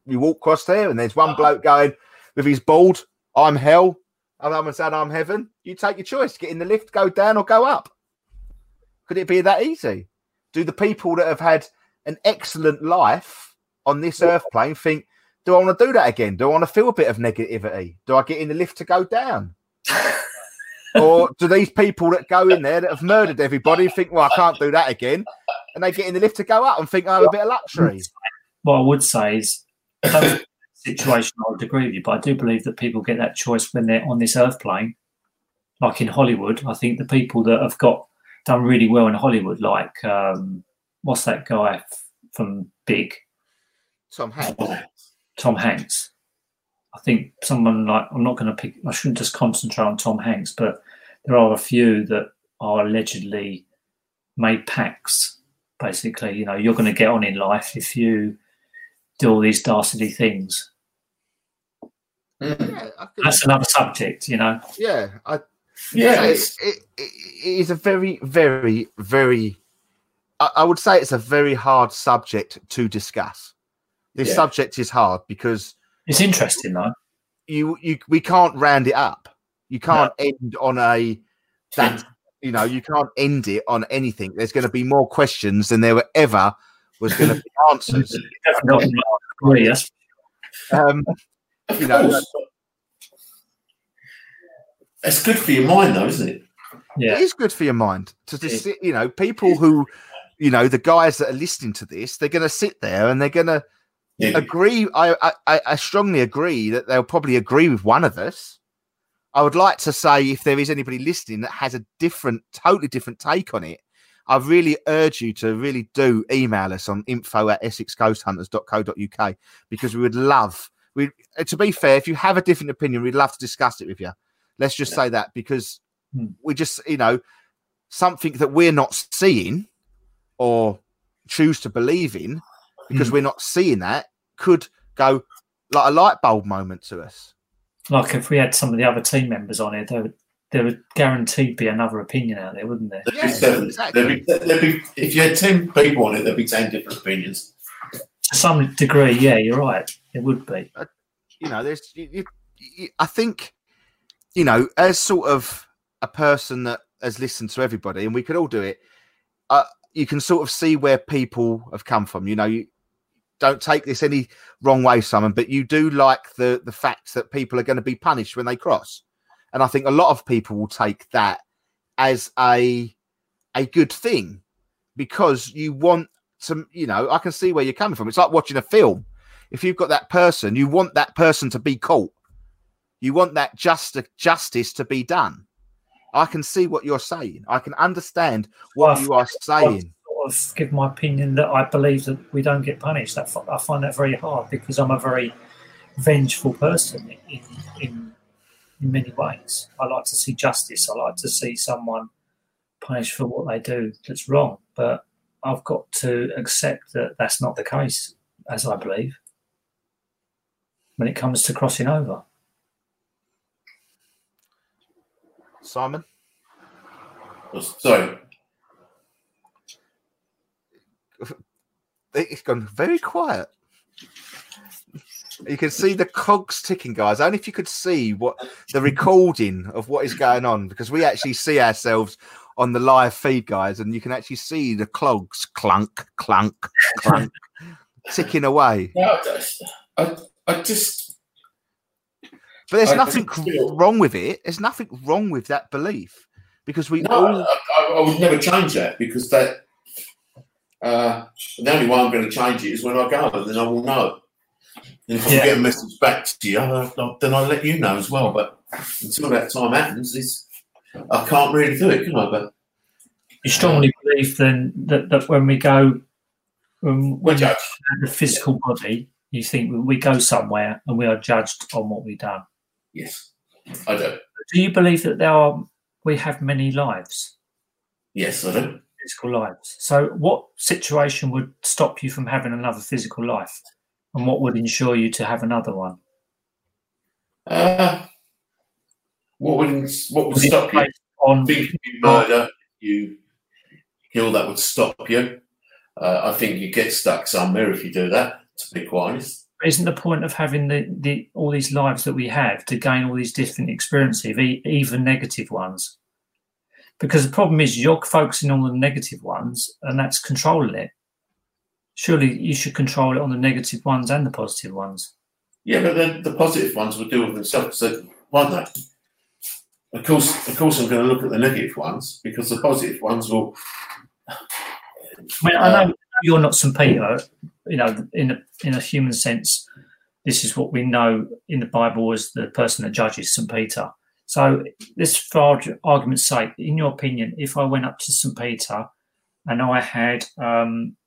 you walk across there and there's one bloke going with his bald, I'm hell, and I'm saying I'm heaven? You take your choice. Get in the lift, go down, or go up. Could it be that easy? Do the people that have had an excellent life on this earth plane think, do I want to do that again? Do I want to feel a bit of negativity? Do I get in the lift to go down? or do these people that go in there that have murdered everybody think, well, I can't do that again? And they get in the lift to go up and think, I have a bit of luxury. What I would say is, um, I don't think it's a situation I would agree with you, but I do believe that people get that choice when they're on this earth plane. Like in Hollywood, I think the people that have got done really well in Hollywood, like um, what's that guy from Big, Tom Hanks. Tom Hanks. I think someone like I'm not going to pick. I shouldn't just concentrate on Tom Hanks, but there are a few that are allegedly made pacts. Basically, you know, you're going to get on in life if you do all these dastardly things. Mm. Yeah, I could- That's another subject, you know. yeah, I, Yeah, it's, it, it is a very, very, very. I, I would say it's a very hard subject to discuss. This Yeah. subject is hard because It's interesting though. you, you, we can't round it up. You can't end on a that. You know, you can't end it on anything. There's going to be more questions than there were ever was going to be answers. Definitely not yes. Um, of you know, course. It's good for your mind, though, isn't it? Yeah, It is good for your mind to, just sit. You know, people who, you know, the guys that are listening to this, they're going to sit there and they're going to Yeah. agree. I, I I strongly agree that they'll probably agree with one of us. I would like to say if there is anybody listening that has a different, totally different take on it, I really urge you to really do email us on info at essexghosthunters.co.uk because we would love. We to be fair, if you have a different opinion, we'd love to discuss it with you. Let's just say that because Hmm. we just, you know, something that we're not seeing or choose to believe in because we're not seeing that could go like a light bulb moment to us. like if we had some of the other team members on it, there would, there would guaranteed be another opinion out there, wouldn't there? There'd Yes, seven. exactly. There'd be, there'd be, if you had 10 people on it, there'd be 10 different opinions. To some degree, yeah, you're right. It would be. You know, there's, you, you, I think, you know, as sort of a person that has listened to everybody, and we could all do it, uh, you can sort of see where people have come from. You know, you don't take this any wrong way, Simon, but you do like the the fact that people are going to be punished when they cross, and I think a lot of people will take that as a a good thing because you want some. You know, I can see where you're coming from. It's like watching a film. If you've got that person, you want that person to be caught. You want that just justice to be done. I can see what you're saying. I can understand what Well, you are saying. Sort of give my opinion that I believe that we don't get punished. That I find that very hard because I'm a very vengeful person in, in in many ways. I like to see justice. I like to see someone punished for what they do that's wrong. But I've got to accept that that's not the case, as I believe, when it comes to crossing over. Simon, Oh, Sorry. it's gone very quiet. You can see the cogs ticking, guys. Only if you could see what the recording of what is going on, because we actually see ourselves on the live feed, guys, and you can actually see the clogs clunk, clunk, clunk, ticking away. No, I just- I, I just, But there's I nothing wrong with it. There's nothing wrong with that belief because we no, all I, I, I would never change that because that, uh, the only way I'm going to change it is when I go, and then I will know. And if I Yeah. get a message back to you, I'll, I'll- then I'll let you know as well. But until that time happens, it's, I can't really do it, can I? But You strongly believe then that, that when we go, um, when we're judged. the physical body, you think we go somewhere and we are judged on what we've done. Yes, I do. Do you believe that there are we have many lives, Yes, I do. physical lives? So, what situation would stop you from having another physical life, and what would ensure you to have another one? Uh, what would what would stop you? On think you murder, you kill, that would stop you. Uh, I think you get stuck somewhere if you do that, to be quite honest. isn't the point of having the, the all these lives that we have to gain all these different experiences, e- even negative ones? Because the problem is you're focusing on the negative ones, and that's controlling it. Surely you should control it on the negative ones and the positive ones. Yeah, but then the positive ones will deal with themselves, so, won't they? Of course, of course, I'm going to look at the negative ones because the positive ones will. I mean, I know uh, you're not St. Peter, you know, in a, in a human sense, this is what we know in the Bible as the person that judges St. Peter. So, this, for argument's sake, in your opinion, if I went up to St. Peter and I had um,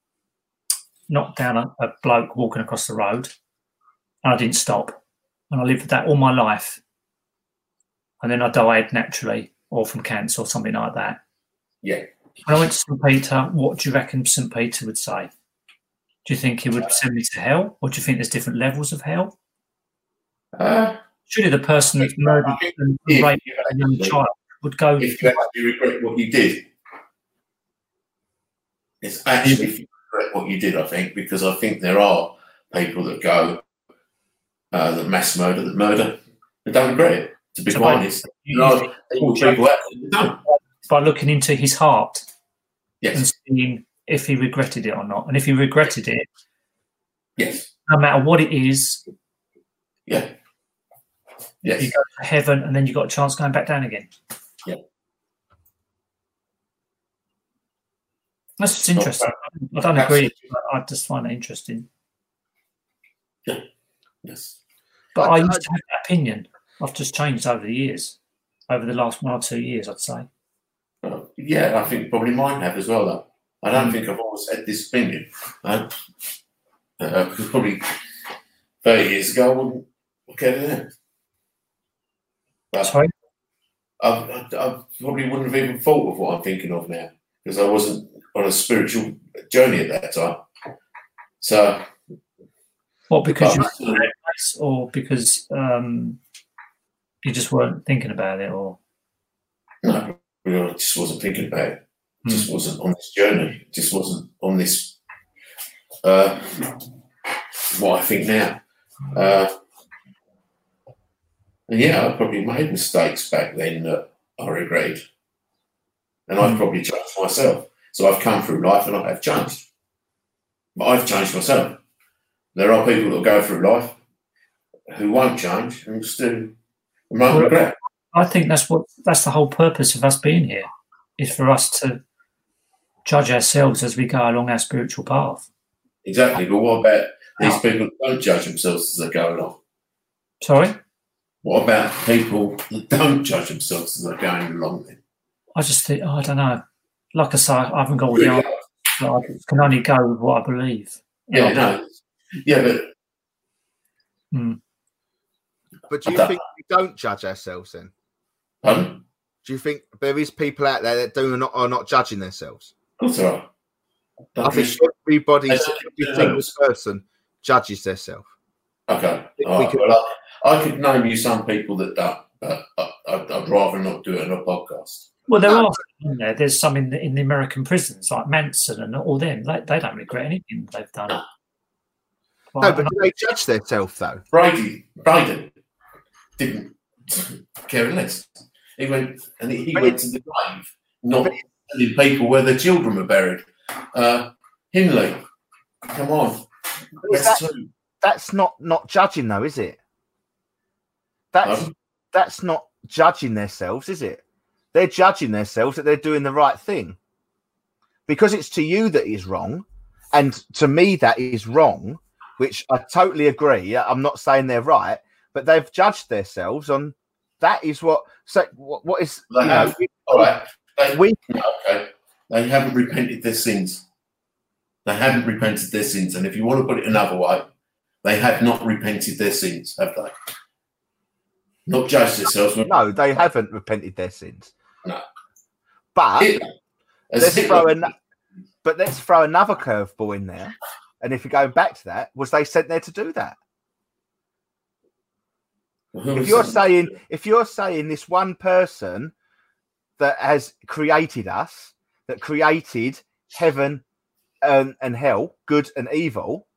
knocked down a, a bloke walking across the road and I didn't stop, and I lived with that all my life, and then I died naturally or from cancer or something like that. Yeah. When I went to St. Peter, what do you reckon St. Peter would say? Do you think he would send me to hell, or do you think there's different levels of hell? Uh, Surely the person that's murdered and raped a young child would go. if you actually regret what you did, it's actually if you regret what you did. I think because I think there are people that go uh, that mass murder, that murder, that don't regret it. To be So quite by- honest, you- are people out don't. by looking into his heart and Yes, seeing if he regretted it or not. And if he regretted it, yes, no matter what it is, yeah, yes. you go to heaven and then you got a chance going back down again. Yeah. That's just interesting. I don't agree. but I just find it interesting. Yes. But I- I, I- used to have that opinion. I've just changed over the years, over the last one or two years, I'd say. Uh, yeah, I think probably mine have as well. Though I don't think I've always had this opinion. Uh, uh, because probably thirty years ago, I wouldn't look at it. But Sorry? I, I, I probably wouldn't have even thought of what I'm thinking of now because I wasn't on a spiritual journey at that time. So, What, because you or because um, you just weren't thinking about it? Or no, I just wasn't thinking about it. Just wasn't on this journey. Just wasn't on this. Uh, what I think now. Uh, and yeah, I probably made mistakes back then that I regretted, and I've Mm. probably changed myself. So I've come through life and I have changed, but I've changed myself. There are people that go through life who won't change and still won't regret. I think that's what that's the whole purpose of us being here, is for us to judge ourselves as we go along our spiritual path. Exactly. But what about these ah. people that don't judge themselves as they go along? Sorry? What about people that don't judge themselves as they're going along? Then? I just think, I don't know. Like I say, I haven't got all the answers. but I can only go with what I believe. Yeah, no. Yeah, but hmm. But do you don't- think we don't judge ourselves then? pardon? Do you think there is people out there that do not are not judging themselves? Of course there. I think think- everybody, I every single person judges themselves. Okay. we could- Well, I, I could name you some people that don't, but I, I'd, I'd rather not do it on a podcast. Well, there are. You know, there's some in the, in the American prisons, like Manson and all them. They, they don't regret anything they've done. No. Well, No, but do they judge themselves though? Brady, Brady didn't care less. He went and he, he went to the grave, not telling people where their children were buried. Uh, Hindley, come on. That's that- That's not not judging though, is it? That's that's not judging themselves, is it? They're judging themselves that they're doing the right thing. Because it's to you that is wrong, and to me that is wrong, which I totally agree. I'm not saying they're right, but they've judged themselves on that is what so what, what is They you know, have. All right. They, we okay. They haven't repented their sins. They haven't repented their sins. And if you want to put it another way, they have not repented their sins, have they? Not judged themselves. no, they haven't repented their sins. No. But Hitler, let's Hitler- throw an, but let's throw another curveball in there. And if you're going back to that, was they sent there to do that? Who if you're saying if you're saying this one person that has created us that created heaven and, and hell good and evil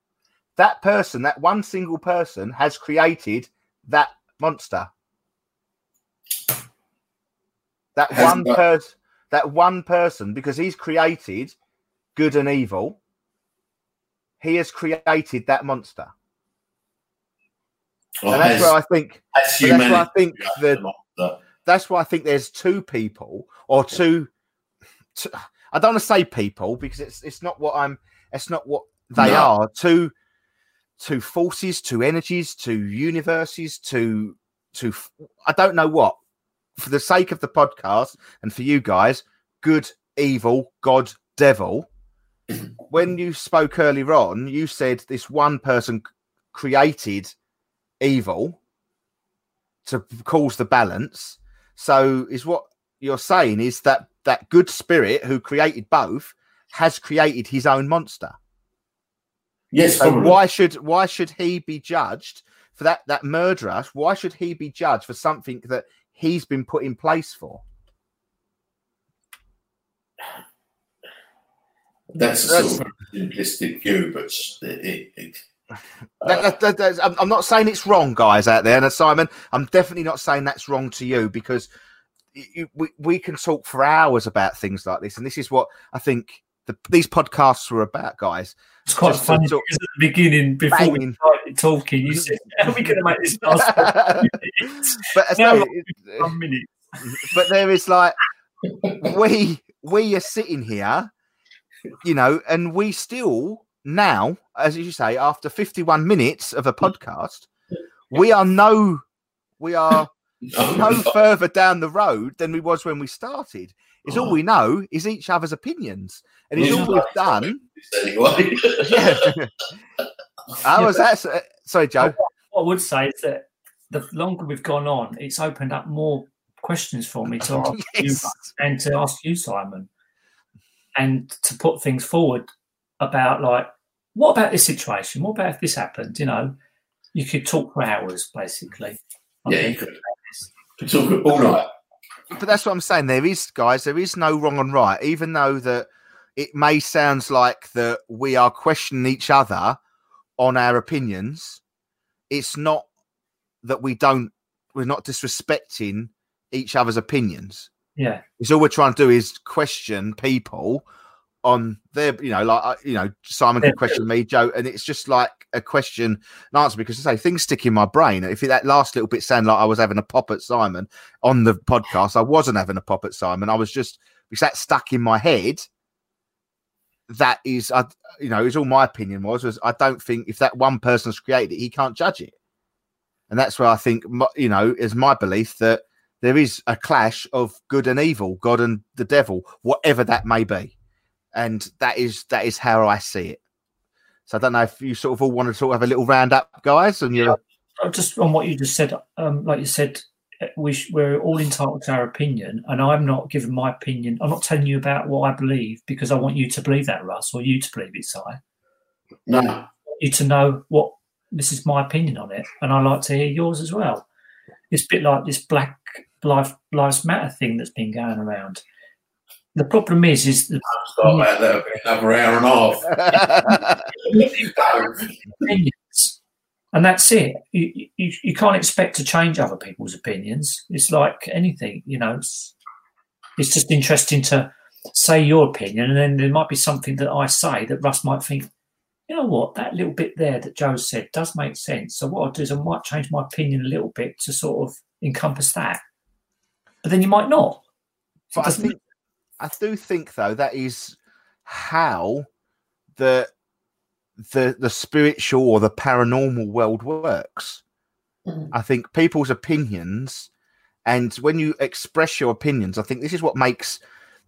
that person that one single person has created that monster that Has one that- person that one person because he's created good and evil he has created that monster Or and that's has- where i think that's why I think the the monster? That's why I think there's two people or two. two I don't want to say people because it's it's not what I'm. It's not what they No. are. Two two forces, two energies, two universes, two two. I don't know what. For the sake of the podcast and for you guys, good, evil, God, devil. When you spoke earlier on, you said this one person created evil to cause the balance. So is what you're saying is that that good spirit who created both has created his own monster. Yes, So probably. why should why should he be judged for that that murderer? Why should he be judged for something that he's been put in place for? That's a sort of simplistic view, but it, it, That, that, that- that's- I'm, not saying it's wrong, guys out there, and uh, Simon, I'm definitely not saying that's wrong to you because you, we we can talk for hours about things like this, and this is what I think the, these podcasts were about, guys. It's quite Just to funny talk- at the beginning, before Banging. we started talking, you said, "How are we going to make this last but Now, it- One minute. but there is like we we are sitting here, you know, and we still now, as you say, after 51 minutes of a mm. podcast, we are no we are no further down the road than we was when we started. Is all Oh. we know is each other's opinions, and it's Yeah. all we've done. anyway. Yeah. Oh, How was that? Uh, sorry, Joe. What I would say is that the longer we've gone on, it's opened up more questions for me to ask you and to ask you, Simon, and to put things forward about like, what about this situation? What about if this happened? You know, you could talk for hours, basically. I Yeah, you could. Could talk all night. but that's what I'm saying. There is, guys, there is no wrong and right, even though that it may sounds like that we are questioning each other on our opinions. It's not that we don't. We're not disrespecting each other's opinions. Yeah, It's all we're trying to do is question people on their, you know, like uh, you know, Simon could question me, Joe, and it's just like a question and answer because I say things stick in my brain. If that last little bit sounded like I was having a pop at Simon on the podcast, I wasn't having a pop at Simon. I was just because that stuck in my head. That is, I, you know, is all my opinion was. Was I don't think if that one person's created it, he can't judge it, and that's where I think, you know, is my belief that there is a clash of good and evil, God and the devil, whatever that may be, and that is that is how I see it. So I don't know if you sort of all want to sort of have a little round up, guys, and you're Uh, just on what you just said, um, like you said, uh, we sh- we're all entitled to our opinion, and I'm not giving my opinion. I'm not telling you about what I believe because I want you to believe that, Russ, or you to believe it, Si. I No. want you to know what this is my opinion on it, and I like to hear yours as well. It's a bit like this Black Life Lives Matter thing that's been going around. The problem is, is the Start about that it'll another hour and a half. and that's it. You, you you can't expect to change other people's opinions. It's like anything, you know. It's, it's just interesting to say your opinion, and then there might be something that I say that Russ might think, you know what, that little bit there that Joe said does make sense. So what I'll do is I might change my opinion a little bit to sort of encompass that, but then you might not. But I Doesn't- think I do think though that is how the the the spiritual or the paranormal world works. Mhm. I think people's opinions and when you express your opinions, I think this is what makes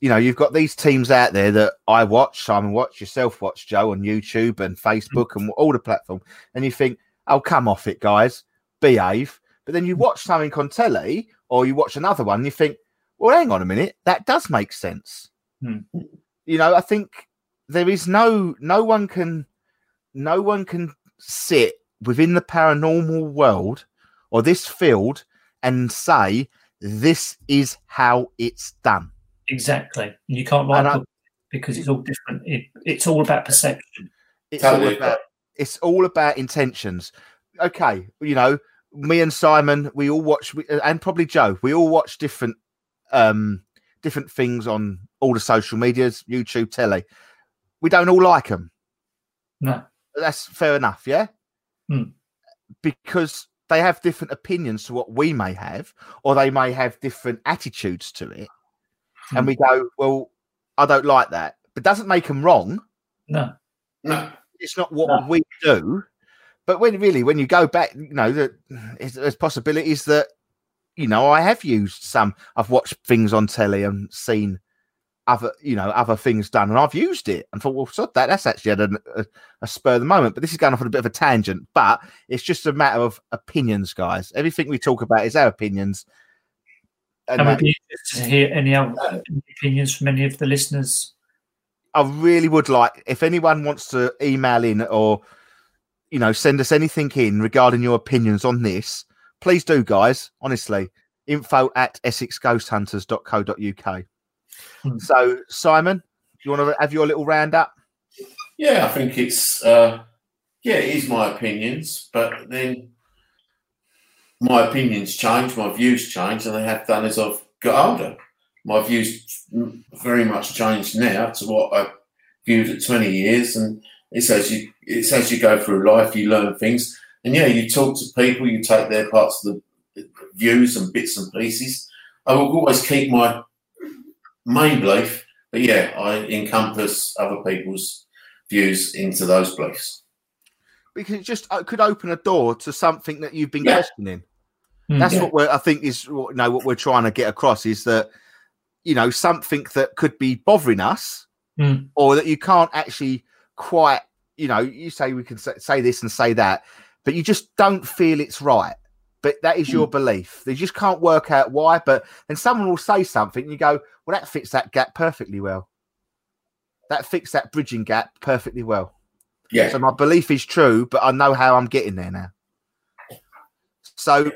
you know, you've got these teams out there that I watch, Simon watch, yourself watch, Joe on YouTube and Facebook and all the platform, and you think, oh, come off it, guys, behave. But then you watch something on telly or you watch another one, and you think, well, hang on a minute, that does make sense. Hmm. You know, I think there is no no one can no one can sit within the paranormal world or this field and say this is how it's done. Exactly. You can't write And I- a book because it's all different. It, it's all about perception. It's Totally all about it's all about intentions. Okay, you know, me and Simon, we all watch, we- and probably Joe, we all watch different, um, different things on all the social medias, YouTube, telly. We don't all like them. No. That's fair enough, yeah. Hmm. Because they have different opinions to what we may have, or they may have different attitudes to it, and Hmm. we go, "Well, I don't like that," but doesn't make them wrong No. No. it's not what No. we do. But when really, when you go back, you know, that there's possibilities that, you know, I have used some. I've watched things on telly and seen other, you know, other things done, and I've used it and thought, well, sod that. That's actually had a, a, a spur of the moment. But this is going off on a bit of a tangent. But it's just a matter of opinions, guys. Everything we talk about is our opinions. And And that- we'd be interested to hear any other uh, any opinions from any of the listeners. I really would like if anyone wants to email in or you know send us anything in regarding your opinions on this, please do, guys. Honestly, info at essexghosthunters.co.uk. Hmm. So, Simon, do you want to have your little roundup? Yeah, I think it's uh, yeah, it is my opinions, but then my opinions change, my views change, and they have done as I've got older. My views very much changed now to what I viewed at twenty years, and it's as you it's as you go through life, you learn things, and yeah, you talk to people, you take their parts of the views and bits and pieces. I will always keep my main belief, but yeah, I encompass other people's views into those beliefs. Because it just uh, could open a door to something that you've been Yeah. questioning. Hmm. That's Yeah. what we're, I think is you know what we're trying to get across is that you know something that could be bothering us, Hmm. or that you can't actually quite. You know, you say we can say, say this and say that, but you just don't feel it's right. But that is your hmm. belief. They just can't work out why. But then someone will say something, and you go, "Well, that fits that gap perfectly well. That fits that bridging gap perfectly well." Yeah, So my belief is true, but I know how I'm getting there now. So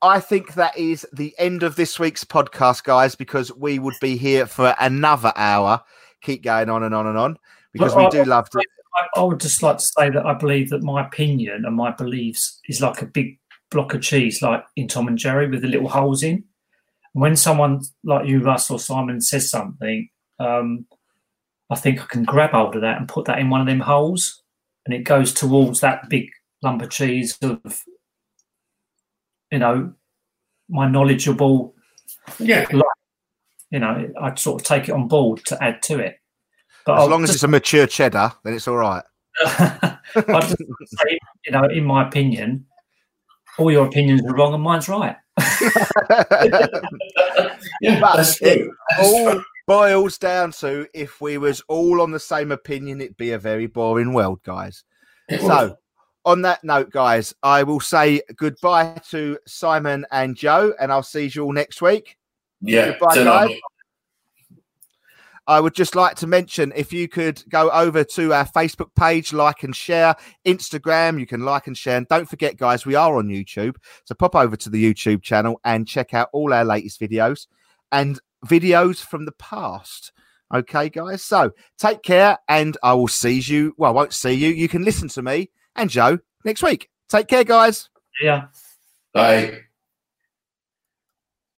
I think that is the end of this week's podcast, guys, because we would be here for another hour. Keep going on and on and on because we Well, do I- love to. I, I would just like to say that I believe that my opinion and my beliefs is like a big block of cheese, like in Tom and Jerry with the little holes in. When someone like you, Russ or Simon, says something, um, I think I can grab hold of that and put that in one of them holes, and it goes towards that big lump of cheese of, you know, my knowledgeable. yeah, You know, I'd sort of take it on board to add to it. But As I'll long as just- it's a mature cheddar, then it's all right. I just say, you know, in my opinion, all your opinions are wrong and mine's right. yeah. But that's it- true. That's all true. boils down to if we was all on the same opinion, it'd be a very boring world, guys. It was. So, on that note, guys, I will say goodbye to Simon and Joe, and I'll see you all next week. yeah, goodbye, guys. On. I would just like to mention if you could go over to our Facebook page, like and share, Instagram, you can like and share. And don't forget, guys, we are on YouTube. So pop over to the YouTube channel and check out all our latest videos and videos from the past. Okay, guys. So take care, and I will see you. Well, I won't see you. You can listen to me and Joe next week. Take care, guys. Yeah. Bye.